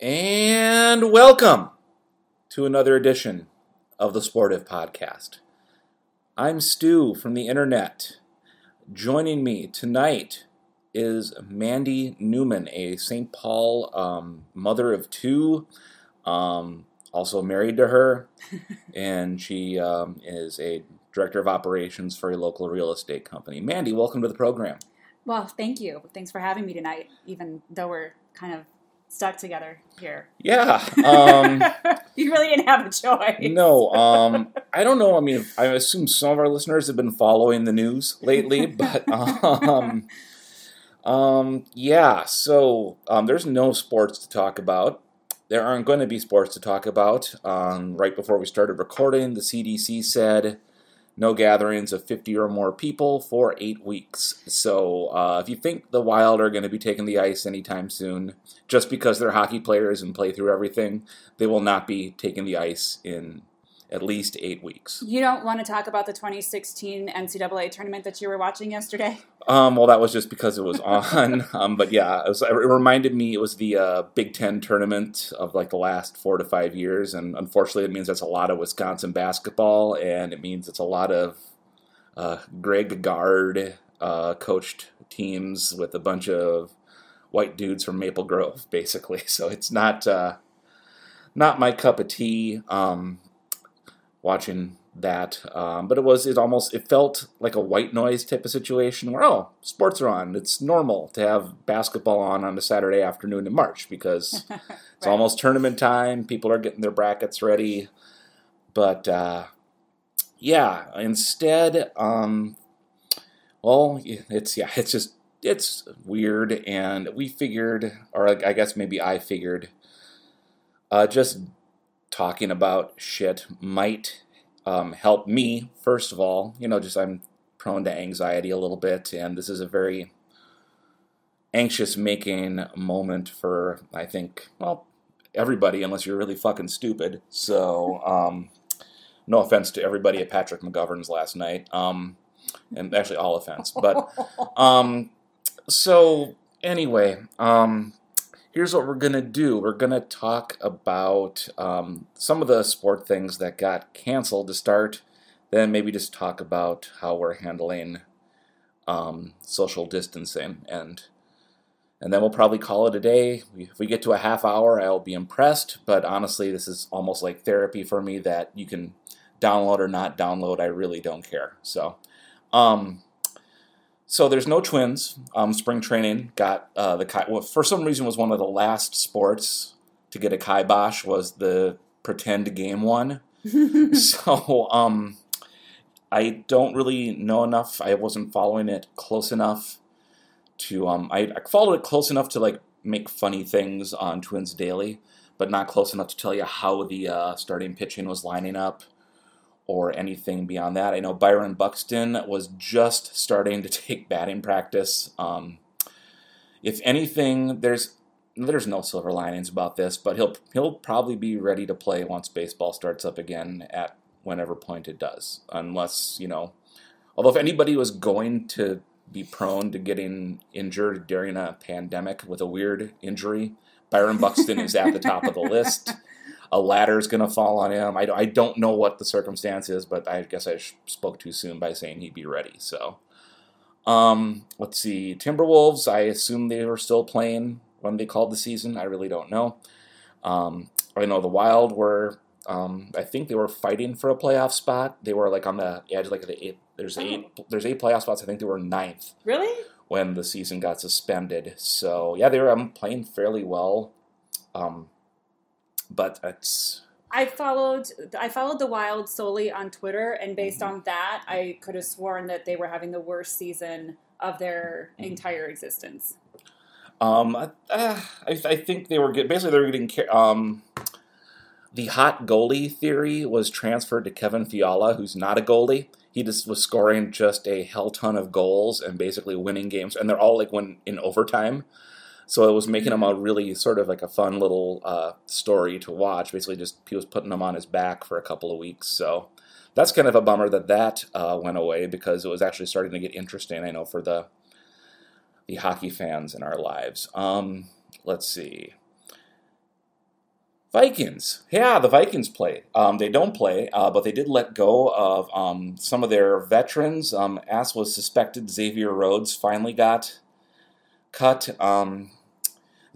And welcome to another edition of the Sportive Podcast. I'm Stu from the internet. Joining me tonight is Mandy Newman, a St. Paul um, mother of two, um, also married to her, and she um, is a director of operations for a local real estate company. Mandy, welcome to the program. Well, thank you. Thanks for having me tonight, even though we're kind of stuck together here. Yeah. Um, you really didn't have a choice. no, um, I don't know. I mean, I assume some of our listeners have been following the news lately, but um, um, yeah. So um, there's no sports to talk about. There aren't going to be sports to talk about. Um, right before we started recording, the CDC said no gatherings of 50 or more people for eight weeks. So uh, if you think the Wild are going to be taking the ice anytime soon, just because they're hockey players and play through everything, they will not be taking the ice in at least eight weeks. You don't want to talk about the 2016 NCAA tournament that you were watching yesterday? Um, well, that was just because it was on. um, but yeah, it, was, it, reminded me it was the uh, Big Ten tournament of like the last four to five years, and unfortunately, it means that's a lot of Wisconsin basketball, and it means it's a lot of uh, Greg Gard uh, coached teams with a bunch of white dudes from Maple Grove, basically. So it's not uh, not my cup of tea. Um, watching that. Um, but it was it almost it felt like a white noise type of situation where oh sports are on. It's normal to have basketball on on a Saturday afternoon in March because right. it's almost tournament time. People are getting their brackets ready. But uh, yeah, instead, um, well, it's yeah, it's just it's weird, and we figured, or I guess maybe I figured, uh, just talking about shit might um, help me, first of all. You know, just I'm prone to anxiety a little bit, and this is a very anxious making moment for, I think, well, everybody, unless you're really fucking stupid. So, um, no offense to everybody at Patrick McGovern's last night, um, and actually all offense. But, um, so anyway, um, here's what we're going to do we're going to talk about um, some of the sport things that got canceled to start, then maybe just talk about how we're handling um, social distancing. And and then we'll probably call it a day. If we get to a half hour, I'll be impressed. But honestly, this is almost like therapy for me that you can download or not download. I really don't care. So, um, so there's no twins. Um, spring training got uh, the kai. Well, for some reason, was one of the last sports to get a kibosh was the pretend game one. so um, I don't really know enough. I wasn't following it close enough to. Um, I, I followed it close enough to like make funny things on Twins Daily, but not close enough to tell you how the uh, starting pitching was lining up or anything beyond that. I know Byron Buxton was just starting to take batting practice. Um, if anything, there's there's no silver linings about this, but he'll he'll probably be ready to play once baseball starts up again at whenever point it does, unless you know. Although if anybody was going to be prone to getting injured during a pandemic with a weird injury, Byron Buxton is at the top of the list a ladder is going to fall on him. I, I don't know what the circumstance is, but I guess I spoke too soon by saying he'd be ready. So, Um, let's see, Timberwolves. I assume they were still playing when they called the season. I really don't know. Um, I know the Wild were. Um, I think they were fighting for a playoff spot. They were like on the edge, like the eight. There's Oh. eight. There's eight playoff spots. I think they were ninth Really? when the season got suspended. So yeah, they were um, playing fairly well. Um, but it's I followed I followed the Wild solely on Twitter, and based Mm-hmm. on that, I could have sworn that they were having the worst season of their Mm-hmm. entire existence. Um, I, uh, I, I think they were good. Basically, they were getting um, the hot goalie theory was transferred to Kevin Fiala, who's not a goalie. He just was scoring just a hell ton of goals and basically winning games, and they're all like when in overtime. So it was making him a really sort of like a fun little uh, story to watch. Basically, just he was putting them on his back for a couple of weeks. So that's kind of a bummer that that uh, went away because it was actually starting to get interesting. I know for the the hockey fans in our lives. Um, let's see. Vikings. Yeah, the Vikings play. Um, they don't play, uh, but they did let go of um, some of their veterans. Um, as was suspected, Xavier Rhodes finally got cut. Um,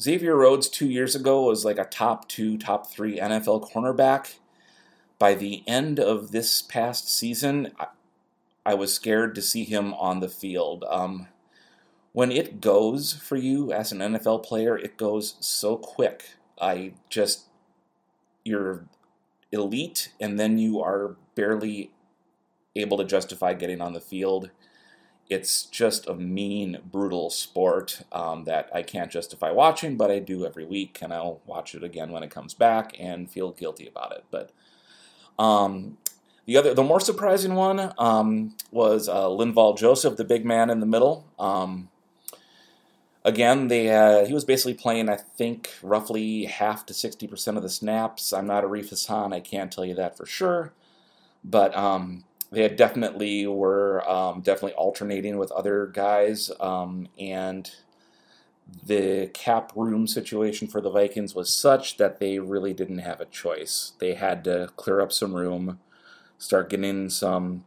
Xavier Rhodes two years ago was like a top two, top three NFL cornerback. By the end of this past season, I, I was scared to see him on the field. Um, when it goes for you as an NFL player, it goes so quick. I just you're elite, and then you are barely able to justify getting on the field. It's just a mean, brutal sport um, that I can't justify watching, but I do every week, and I'll watch it again when it comes back and feel guilty about it. But um, the other, the more surprising one um, was uh, Linval Joseph, the big man in the middle. Um, again, they uh, he was basically playing, I think, roughly half to sixty percent of the snaps. I'm not Arif Hasan, I can't tell you that for sure, but um, they definitely were um, definitely alternating with other guys, um, and the cap room situation for the Vikings was such that they really didn't have a choice. They had to clear up some room, start getting some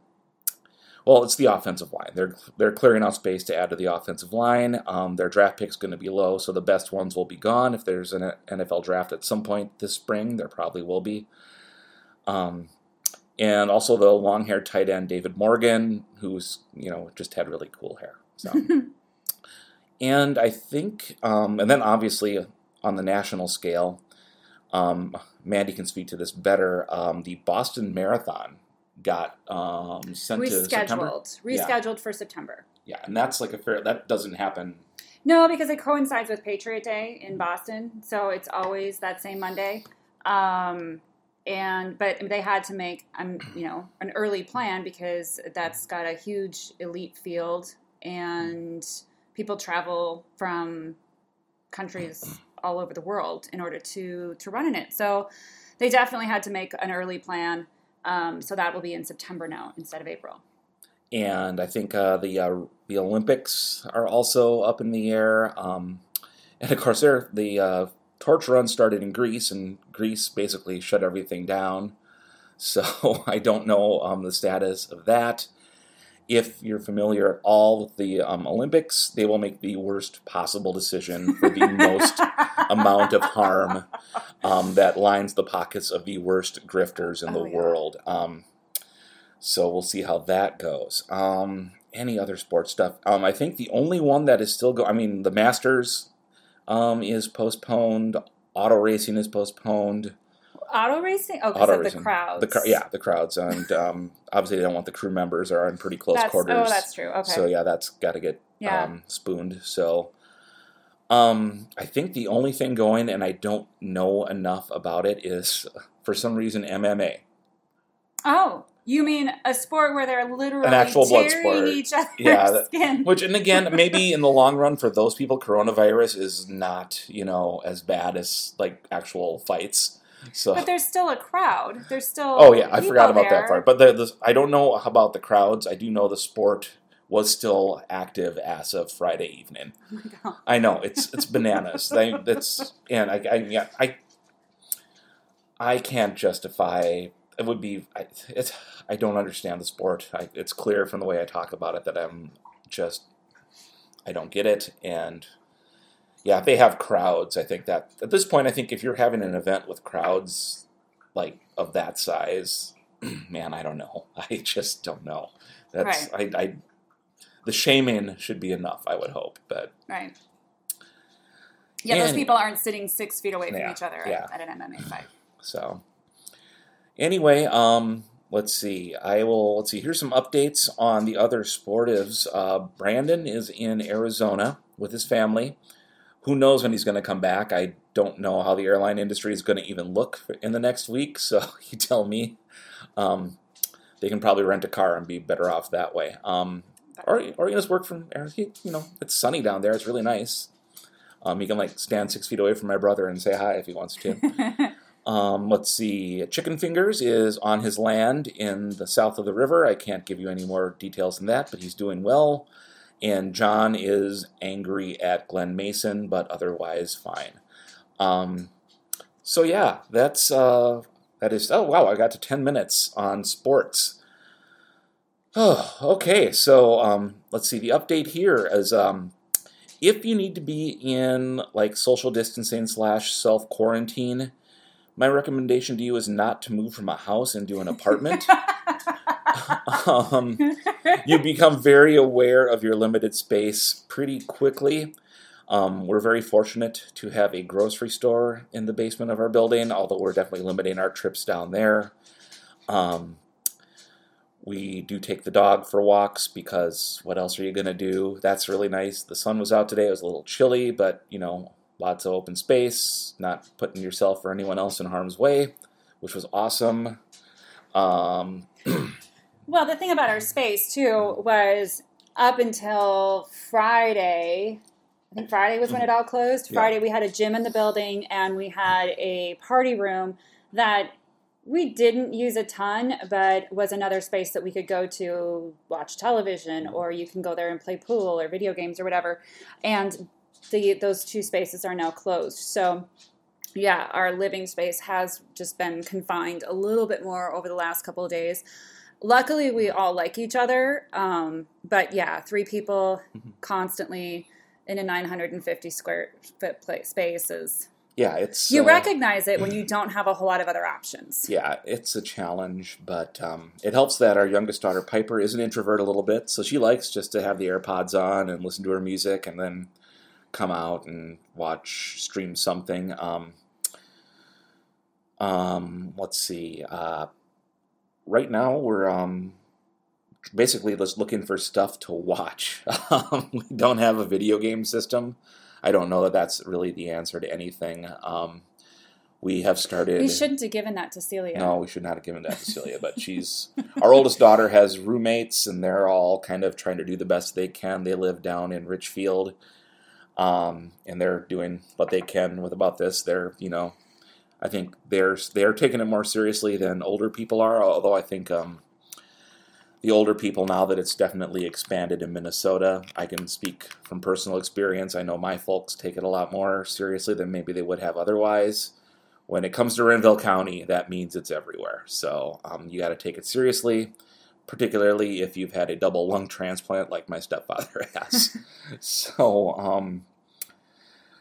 well, it's the offensive line. They're they're clearing out space to add to the offensive line. Um, their draft pick's going to be low, so the best ones will be gone. If there's an NFL draft at some point this spring, there probably will be. Um, and also the long-haired tight end David Morgan, who's you know just had really cool hair. So, and I think, um, and then obviously on the national scale, um, Mandy can speak to this better. Um, the Boston Marathon got um, sent to September. Rescheduled. Yeah. Rescheduled for September. Yeah, and that's like a fair. That doesn't happen. No, because it coincides with Patriot Day in Boston, so it's always that same Monday. Um, and but they had to make um, you know an early plan because that's got a huge elite field and people travel from countries all over the world in order to to run in it. So they definitely had to make an early plan. Um, so that will be in September now instead of April. And I think uh, the uh, the Olympics are also up in the air. Um, and of course, there the uh, torch run started in Greece, and Greece basically shut everything down. So I don't know um, the status of that. If you're familiar at all with the um, Olympics, they will make the worst possible decision for the most amount of harm um, that lines the pockets of the worst grifters in the Oh, yeah. world. Um, so we'll see how that goes. Um, any other sports stuff? Um, I think the only one that is still going. I mean, the Masters um, is postponed. Auto racing is postponed. Auto racing? Oh, because of the racing. crowds. The cr- yeah, the crowds, and um, obviously they don't want the crew members are in pretty close That's, quarters. oh, that's true. Okay. So yeah, that's got to get Yeah. um, spooned. So um, I think the only thing going, and I don't know enough about it, is for some reason MMA. Oh, you mean a sport where they're literally An actual blood tearing sport. each other's Yeah, that- skin? Which, and again, maybe in the long run for those people, coronavirus is not you know as bad as like actual fights. So but there's still a crowd. There's still Oh yeah, I people forgot about there. that part. But the, the, I don't know about the crowds. I do know the sport was still active as of Friday evening. Oh my God. I know it's it's bananas. they, that's and I, I yeah I I can't justify. It would be I, it's I don't understand the sport. I, it's clear from the way I talk about it that I'm just I don't get it. And yeah, they have crowds. I think that at this point, I think if you're having an event with crowds like of that size, man, I don't know. I just don't know. That's right. I, I the shaming should be enough. I would hope, but right. Yeah, and, those people aren't sitting six feet away from yeah, each other yeah. at, at, an MMA fight. So, anyway, um, let's see. I will let's see. Here's some updates on the other sportives. Uh, Brandon is in Arizona with his family. Who knows when he's going to come back? I don't know how the airline industry is going to even look in the next week. So you tell me. Um, they can probably rent a car and be better off that way. Um, or, or you just work from, you know, it's sunny down there. It's really nice. Um, he can like stand six feet away from my brother and say hi if he wants to. um, let's see. Chicken Fingers is on his land in the south of the river. I can't give you any more details than that, but he's doing well. And John is angry at Glen Mason, but otherwise fine. Um, so yeah, that's uh, that is. Oh wow, I got to ten minutes on sports. Oh, okay. So um, let's see. The update here is um, if you need to be in like social distancing slash self quarantine, my recommendation to you is not to move from a house into an apartment. um, you become very aware of your limited space pretty quickly. Um, we're very fortunate to have a grocery store in the basement of our building, although we're definitely limiting our trips down there. Um, we do take the dog for walks because what else are you going to do? That's really nice. The sun was out today. It was a little chilly, but you know, lots of open space, not putting yourself or anyone else in harm's way, which was awesome. Um, well, the thing about our space too was up until Friday. I think Friday was when it all closed. Friday, yeah. we had a gym in the building and we had a party room that we didn't use a ton, but was another space that we could go to watch television, or you can go there and play pool or video games or whatever. And the those two spaces are now closed. So yeah, our living space has just been confined a little bit more over the last couple of days. Luckily, we all like each other, um, but yeah, three people mm-hmm. constantly in a 950 square foot space is yeah, it's you uh, recognize it when you don't have a whole lot of other options. Yeah, it's a challenge, but um, it helps that our youngest daughter Piper is an introvert a little bit, so she likes just to have the AirPods on and listen to her music, and then come out and watch stream something. Um, um, let's see. Uh, right now, we're um, basically just looking for stuff to watch. Um, we don't have a video game system. I don't know that that's really the answer to anything. Um, we have started. We shouldn't have given that to Celia. No, we should not have given that to Celia. But she's our oldest daughter has roommates, and they're all kind of trying to do the best they can. They live down in Richfield, um, and they're doing what they can with about this. They're you know, I think they're they're taking it more seriously than older people are. Although I think um, the older people now that it's definitely expanded in Minnesota. I can speak from personal experience. I know my folks take it a lot more seriously than maybe they would have otherwise. When it comes to Renville County, that means it's everywhere. So um, you got to take it seriously, particularly if you've had a double lung transplant like my stepfather has. so, um,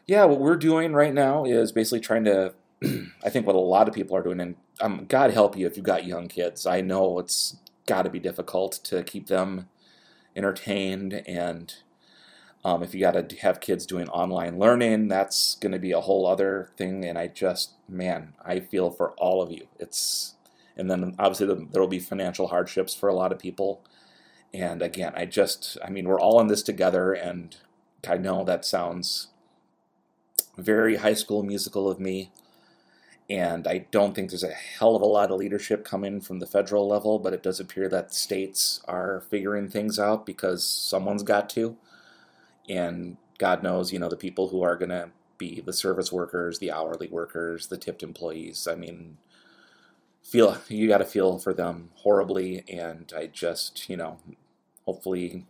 yeah, what we're doing right now is basically trying to. I think what a lot of people are doing, and um, God help you if you've got young kids. I know it's got to be difficult to keep them entertained and um, if you got to have kids doing online learning that's going to be a whole other thing and i just man i feel for all of you it's and then obviously there will be financial hardships for a lot of people and again i just i mean we're all in this together and i know that sounds very high school musical of me and I don't think there's a hell of a lot of leadership coming from the federal level, but it does appear that states are figuring things out because someone's got to. And God knows, you know, the people who are going to be the service workers, the hourly workers, the tipped employees. I mean, feel you got to feel for them horribly, and I just, you know, hopefully,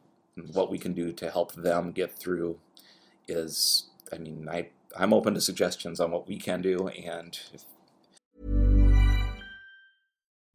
what we can do to help them get through is, I mean, I I'm open to suggestions on what we can do and if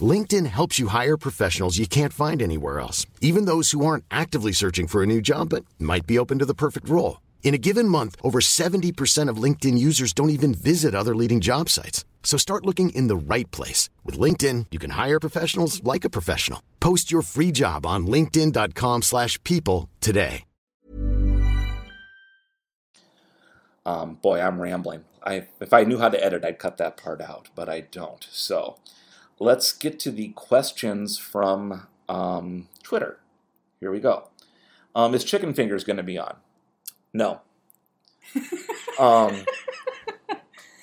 LinkedIn helps you hire professionals you can't find anywhere else, even those who aren't actively searching for a new job but might be open to the perfect role. In a given month, over 70% of LinkedIn users don't even visit other leading job sites. So start looking in the right place. With LinkedIn, you can hire professionals like a professional. Post your free job on linkedin.com slash people today. Um, boy, I'm rambling. I if I knew how to edit, I'd cut that part out, but I don't. So let's get to the questions from um, Twitter. Here we go. Um, is Chicken Fingers going to be on? No. um,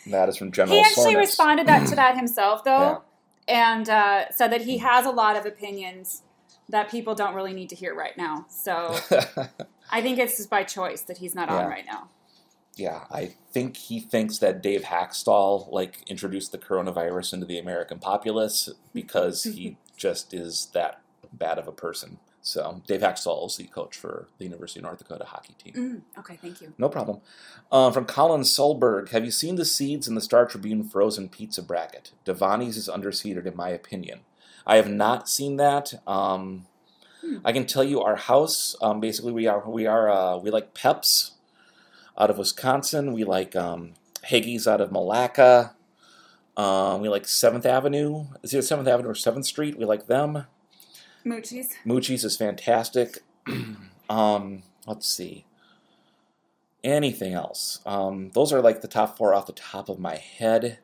that is from General. He actually responded that to that himself, though, and uh, said that he has a lot of opinions that people don't really need to hear right now. So I think it's just by choice that he's not Yeah. on right now. Yeah, I think he thinks that Dave Hakstol like introduced the coronavirus into the American populace because he just is that bad of a person. So Dave Hakstol is the coach for the University of North Dakota hockey team. Mm, okay, thank you. No problem. Uh, from Colin Solberg, have you seen the seeds in the Star Tribune frozen pizza bracket? Devani's is underseeded, in my opinion. I have not seen that. Um, I can tell you, our house um, basically we are we are uh, we like Peps out of Wisconsin. We like um, out of Malacca. Um, we like Seventh Avenue. Is it Seventh Avenue or Seventh Street? We like them. Moochies. Moochie's is fantastic. um, let's see. Anything else? Um, those are like the top four off the top of my head.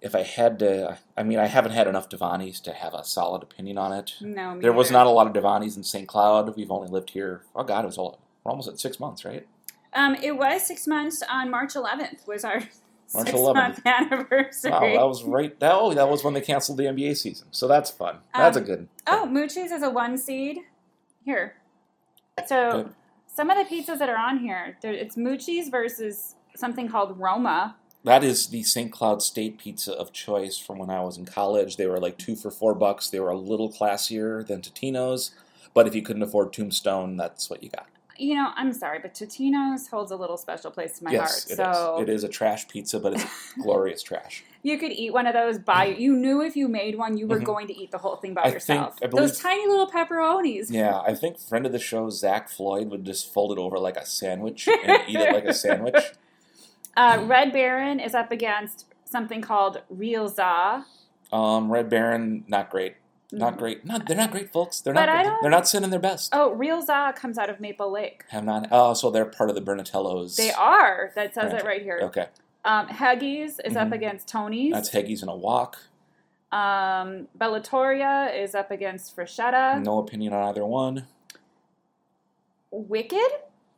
If I had to, I mean, I haven't had enough Devani's to have a solid opinion on it. No, There was not a lot of Devani's in St. Cloud. We've only lived here. Oh God, it was all, we're almost at six months, right? Um, it was six months on March 11th. Was our March six 11th. month anniversary. Wow, that was right. That, oh, that was when they canceled the NBA season. So that's fun. That's Um, a good. Oh, Moochies is a one seed. Here. So some of the pizzas that are on here, there- it's Moochies versus something called Roma. That is the St. Cloud State pizza of choice from when I was in college. They were like two for four bucks. They were a little classier than Totino's, but if you couldn't afford Tombstone, that's what you got. You know, I'm sorry, but Totino's holds a little special place to my yes, it heart. is. so It is a trash pizza, but it's glorious trash. you could eat one of those by you knew if you made one you were Mhm. going to eat the whole thing by I think- yourself. I believe- those tiny little pepperonis. Yeah, I think friend of the show Zach Floyd would just fold it over like a sandwich and eat it like a sandwich. Uh, Red Baron is up against something called Real Za. Um, Red Baron, not great. Not great. Not they're not great, folks. They're. But not. They're not sending their best. Oh, Real Za comes out of Maple Lake. Have not. Oh, so they're part of the Bernatellos. They are. That says it Right. here. Okay, Um, Heggies is up Mhm. against Tony's. that's Heggies in a walk. Um, Bellatoria is up against Freshetta. No opinion on either one. Wicked,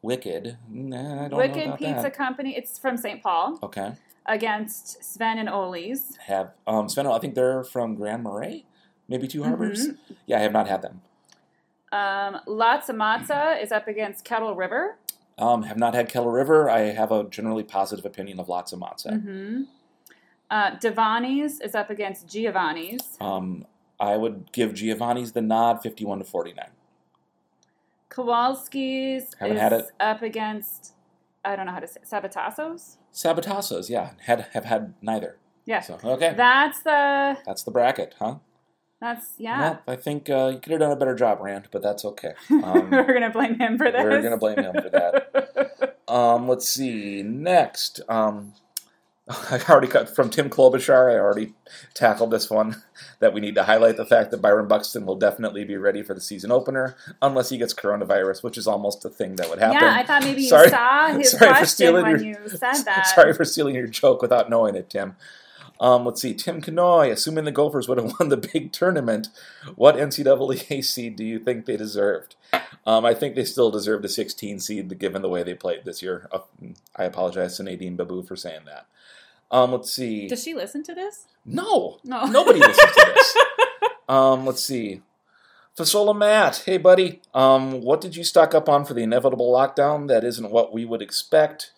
Wicked. Nah, I don't know Wicked Pizza that. Company. It's from St. Paul Okay. against Sven and Ole's. Have um Sven, I think they're from Grand Marais, maybe Two Harbors. Mm-hmm. Yeah, I have not had them. Um, Lotzza Motzza is up against Kettle River. Um, have not had Kettle River. I have a generally positive opinion of Lotzza Motzza. Mm-hmm. Uh, Devani's is up against Giovanni's. Um, I would give Giovanni's the nod, fifty-one to forty-nine. Kowalski's Haven't is had it. up against, I don't know how to say Sabatassos? Sabatassos, yeah, had have had neither. Yeah. So okay, That's the, that's the bracket, huh? That's, yeah. I think uh, you could have done a better job, Rand, but that's okay. Um, we're going to blame him for this. we're gonna blame him for that. Um, let's see. Next, um, I already cut from Tim Klobuchar. I already tackled this one. That we need to highlight the fact that Byron Buxton will definitely be ready for the season opener, unless he gets coronavirus, which is almost a thing that would happen. Yeah, I thought maybe you Sorry- saw his sorry for question stealing when your- you said that. Sorry for stealing your joke without knowing it, Tim. Um, let's see, Tim Canoy, assuming the Gophers would have won the big tournament, what NCAA seed do you think they deserved? Um, I think they still deserve the 16 seed given the way they played this year. Uh, I apologize to Nadine Babu for saying that. Um, let's see. Does she listen to this? No, No. nobody listens to this. Um, let's see. Fasola Matt, hey buddy, um, what did you stock up on for the inevitable lockdown? That isn't what we would expect.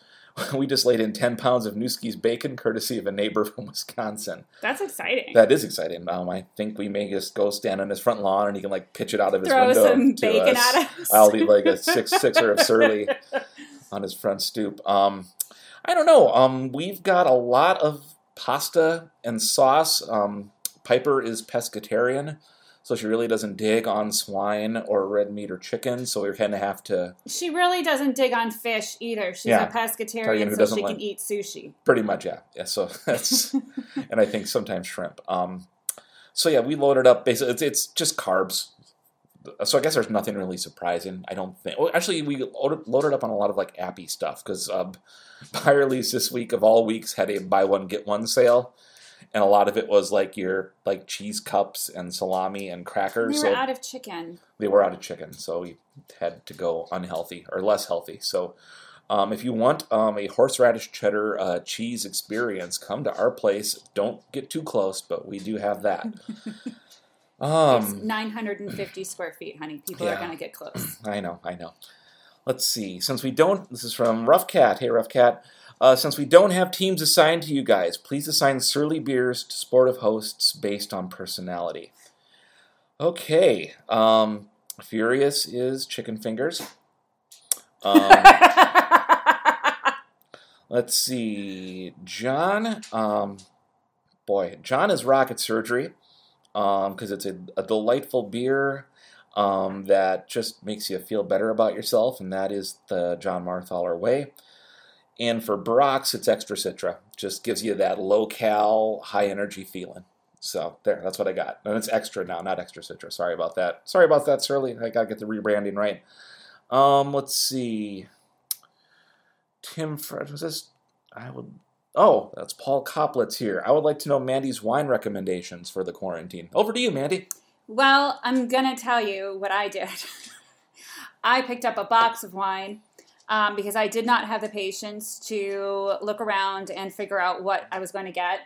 We just laid in 10 pounds of Nueske's bacon, courtesy of a neighbor from Wisconsin. That's exciting. That is exciting. Um, I think we may just go stand on his front lawn and he can like pitch it out of his Throw window some to bacon us. at us. I'll leave like a six sixer of surly on his front stoop. Um, I don't know. Um, we've got a lot of pasta and sauce. Um, Piper is pescatarian, so she really doesn't dig on swine or red meat or chicken. So we're kind of have to She really doesn't dig on fish either. She's Yeah. a pescatarian, so she like- can eat sushi. pretty much yeah yeah. So that's and I think sometimes shrimp. Um, so yeah, we loaded up. Basically, it's, it's just carbs. So I guess there's nothing really surprising. I don't think. Well, actually, we loaded, loaded up on a lot of like appy stuff because uh, Byerly's this week of all weeks had a buy one get one sale, and a lot of it was like your like cheese cups and salami and They crackers. were so out of chicken. they were out of chicken, so we had to go unhealthy or less healthy. So, um, if you want um, a horseradish cheddar uh, cheese experience, come to our place. Don't get too close, but we do have that. it's um, 950 square feet, honey. People yeah. are going to get close. I know, I know. Let's see. Since we don't, this is from Rough Cat. Hey, Rough Cat. Uh, since we don't have teams assigned to you guys, please assign Surly Beers to sportive hosts based on personality. Okay. Um, Furious is Chicken Fingers. Um, let's see. John. Um, boy, John is Rocket Surgery because it's a, a delightful beer um, that just makes you feel better about yourself, and that is the John Marthaler way. And for Brock's, it's Extra Citra. Just gives you that low cal, high energy feeling. So there, that's what I got. And it's extra now, not extra Citra. Sorry about that. Sorry about that, Surly. I gotta get the rebranding right. Um, let's see. Tim Fred was this? I would. Oh, that's Paul Coplitz here. I would like to know Mandy's wine recommendations for the quarantine. Over to you, Mandy. Well, I'm to tell you what I did. I picked up a box of wine um, because I did not have the patience to look around and figure out what I was going to get.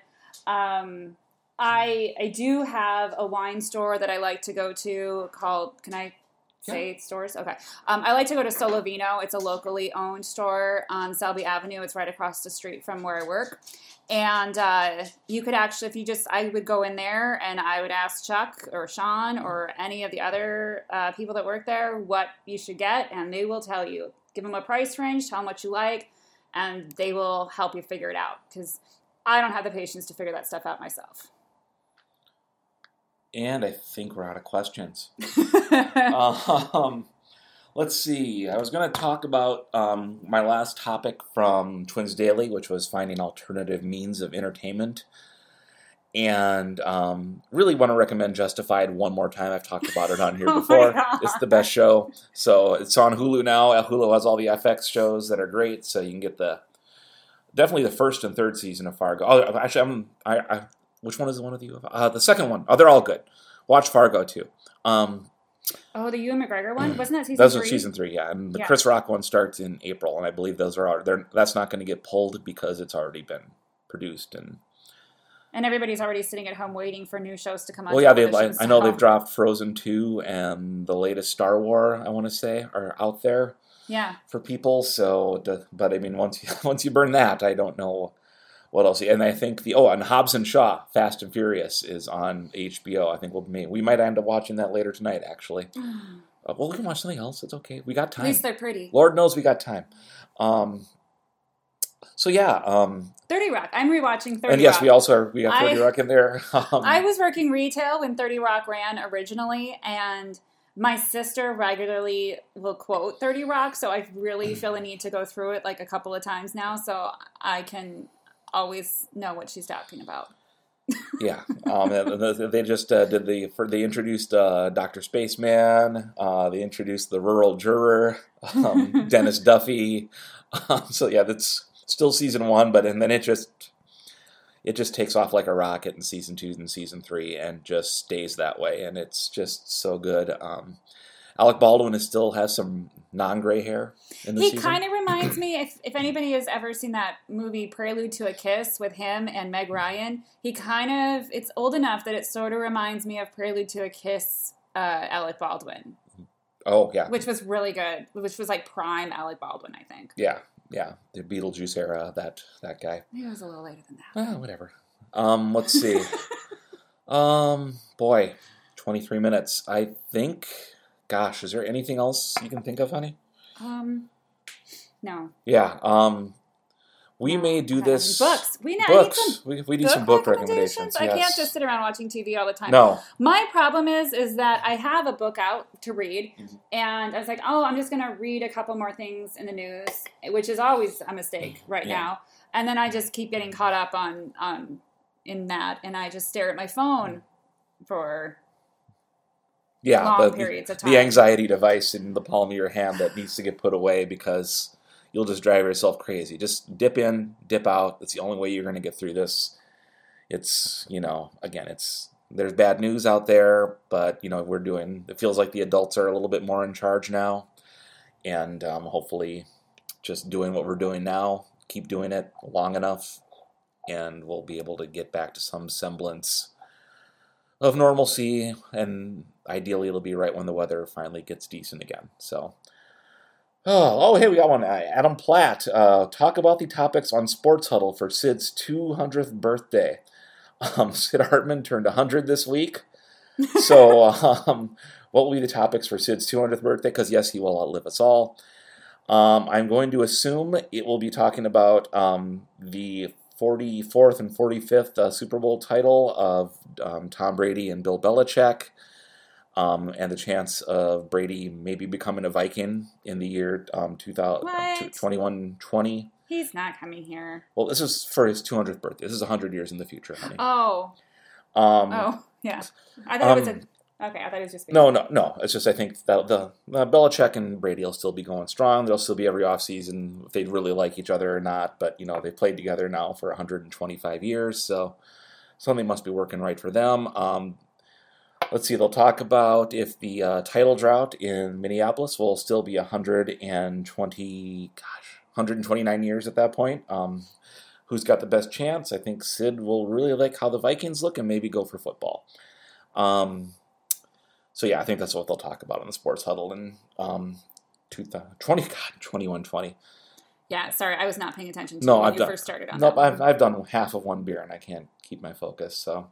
Um, I I do have a wine store that I like to go to called. Can I say stores? Okay. Um, I like to go to Solovino. It's a locally owned store on Selby Avenue. It's right across the street from where I work. And uh, you could actually, if you just, I would go in there and I would ask Chuck or Sean or any of the other uh, people that work there what you should get, and they will tell you. Give them a price range, tell them what you like, and they will help you figure it out. Because I don't have the patience to figure that stuff out myself. And I think we're out of questions. um, let's see. I was going to talk about um, my last topic from Twins Daily, which was finding alternative means of entertainment. And um, really want to recommend Justified one more time. I've talked about it on here Oh before. God. It's the best show. So it's on Hulu now. Hulu has all the FX shows that are great. So you can get the definitely the first and third season of Fargo. Oh, actually, I'm I, I which one is the one with you? Uh, the second one. Oh, they're all good. Watch Fargo too. Um, oh, the Ewan McGregor one? Wasn't that season those three? are season three, yeah. And the Yeah. Chris Rock one starts in April, and I believe those are they're that's not going to get pulled because it's already been produced and And everybody's already sitting at home waiting for new shows to come out. well, yeah. They television, I know they've dropped Frozen two and the latest Star War. I want to say are out there Yeah. for people. So, the- but I mean, once you once you burn that, I don't know what else. And I think the oh, and Hobbs and Shaw, Fast and Furious, is on HBO. I think we'll may, we might end up watching that later tonight. Actually, uh, well, we can watch something else. It's okay. We got time. At least they're pretty. Lord knows we got time. Um, so yeah, um, 30 Rock. I'm rewatching 30 and yes, Rock. we also are, we have I- Thirty Rock in there. Um, I was working retail when 30 Rock ran originally, and my sister regularly will quote 30 Rock, so I really feel a need to go through it like a couple of times now, so I can always know what she's talking about. yeah, um, they just uh, did the for they introduced uh, Doctor Spaceman. Uh, they introduced the rural juror, um, Dennis Duffy. Um, so yeah, that's still season one, but and then it just it just takes off like a rocket in season two and season three, and just stays that way, and it's just so good. Um, Alec Baldwin is still has some non-gray hair in the He kind of reminds me if if anybody has ever seen that movie Prelude to a Kiss with him and Meg Ryan, he kind of it's old enough that it sort of reminds me of Prelude to a Kiss uh, Alec Baldwin, oh yeah, which was really good, which was like prime Alec Baldwin, I think. yeah, yeah. The Beetlejuice era. That that guy. Maybe it was a little later than that. Ah, whatever. Um, let's see. um, boy, twenty-three minutes. I think. Gosh, is there anything else you can think of, honey? Um, no. Yeah. Um, we may do not this. Books. We need Books. some we, we need book some book recommendations. recommendations. I can't just sit around watching TV all the time. No. My problem is is that I have a book out to read, Mm-hmm. and I was like, oh, I'm just gonna read a couple more things in the news, which is always a mistake mm, right Yeah. now. And then I mm-hmm. just keep getting caught up on on in that, and I just stare at my phone mm. for yeah, long the, periods of the anxiety device in the palm of your hand that needs to get put away because you'll just drive yourself crazy. Just dip in, dip out. That's the only way you're going to get through this. It's, you know, again, it's there's bad news out there, but you know, we're doing it feels like the adults are a little bit more in charge now and um, hopefully just doing what we're doing now, keep doing it long enough and we'll be able to get back to some semblance of normalcy, and ideally it'll be right when the weather finally gets decent again. So, oh, oh hey, we got one. Adam Platt, uh, talk about the topics on Sports Huddle for Sid's 200th birthday. Um, Sid Hartman turned 100 this week. So, um, what will be the topics for Sid's 200th birthday? Because, yes, he will outlive us all. Um, I'm going to assume it will be talking about um, the 44th and 45th uh, Super Bowl title of um, Tom Brady and Bill Belichick, um, and the chance of Brady maybe becoming a Viking in the year um, 2000, What? 2120. he's not coming here. Well, this is for his 200th birthday. This is 100 years in the future, honey. Oh, Um, oh, yeah. I thought it was um, a. Okay, I thought it was just. No, no, no. It's just I think that the uh, Belichick and Brady will still be going strong. They'll still be every offseason if they really like each other or not. But you know they've played together now for 125 years, so something must be working right for them. Um, let's see. They'll talk about if the uh, title drought in Minneapolis will still be 120, gosh, 129 years at that point. Um, who's got the best chance? I think Sid will really like how the Vikings look and maybe go for football. Um, so yeah, I think that's what they'll talk about in the sports huddle in um, 2020, God, 2120. Yeah, sorry, I was not paying attention to No, when I've you done. first started on Nope, that. I've I've done half of one beer and I can't keep my focus. So,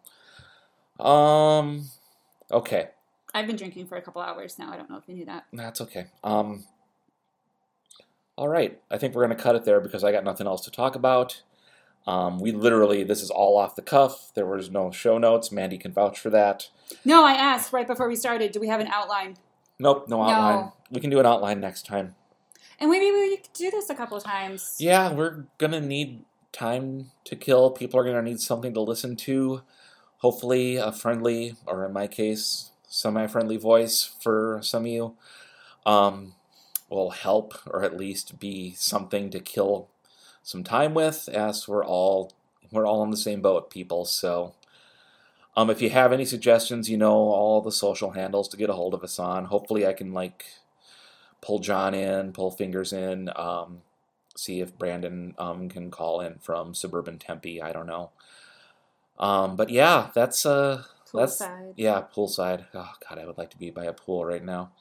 um, okay, I've been drinking for a couple hours now. I don't know if you knew that. that's okay. Um, all right, I think we're gonna cut it there because I got nothing else to talk about. Um, we literally, this is all off the cuff. There was no show notes. Mandy can vouch for that. No, I asked right before we started. Do we have an outline? Nope, no No. outline. We can do an outline next time. And maybe we could do this a couple of times. Yeah, we're gonna need time to kill. People are gonna need something to listen to. Hopefully, a friendly, or in my case, semi-friendly voice for some of you, um, will help, or at least be something to kill some time with. As we're all we're all on the same boat, people. So, um, if you have any suggestions, you know all the social handles to get a hold of us on. Hopefully, I can like pull John in, pull fingers in. Um, see if Brandon um, can call in from suburban Tempe. I don't know. Um, but yeah, that's uh, that's Poolside. yeah, poolside. Oh God, I would like to be by a pool right now.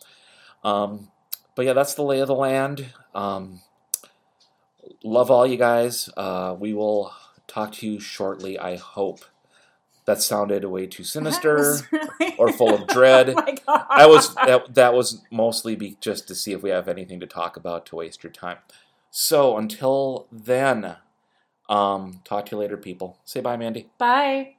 Um, but yeah, that's the lay of the land. Um, love all you guys. Uh, we will talk to you shortly. I hope. That sounded way too sinister really- or full of dread. oh. I was that, that was mostly be just to see if we have anything to talk about to waste your time. So until then, um, talk to you later, people. Say bye, Mandy. Bye.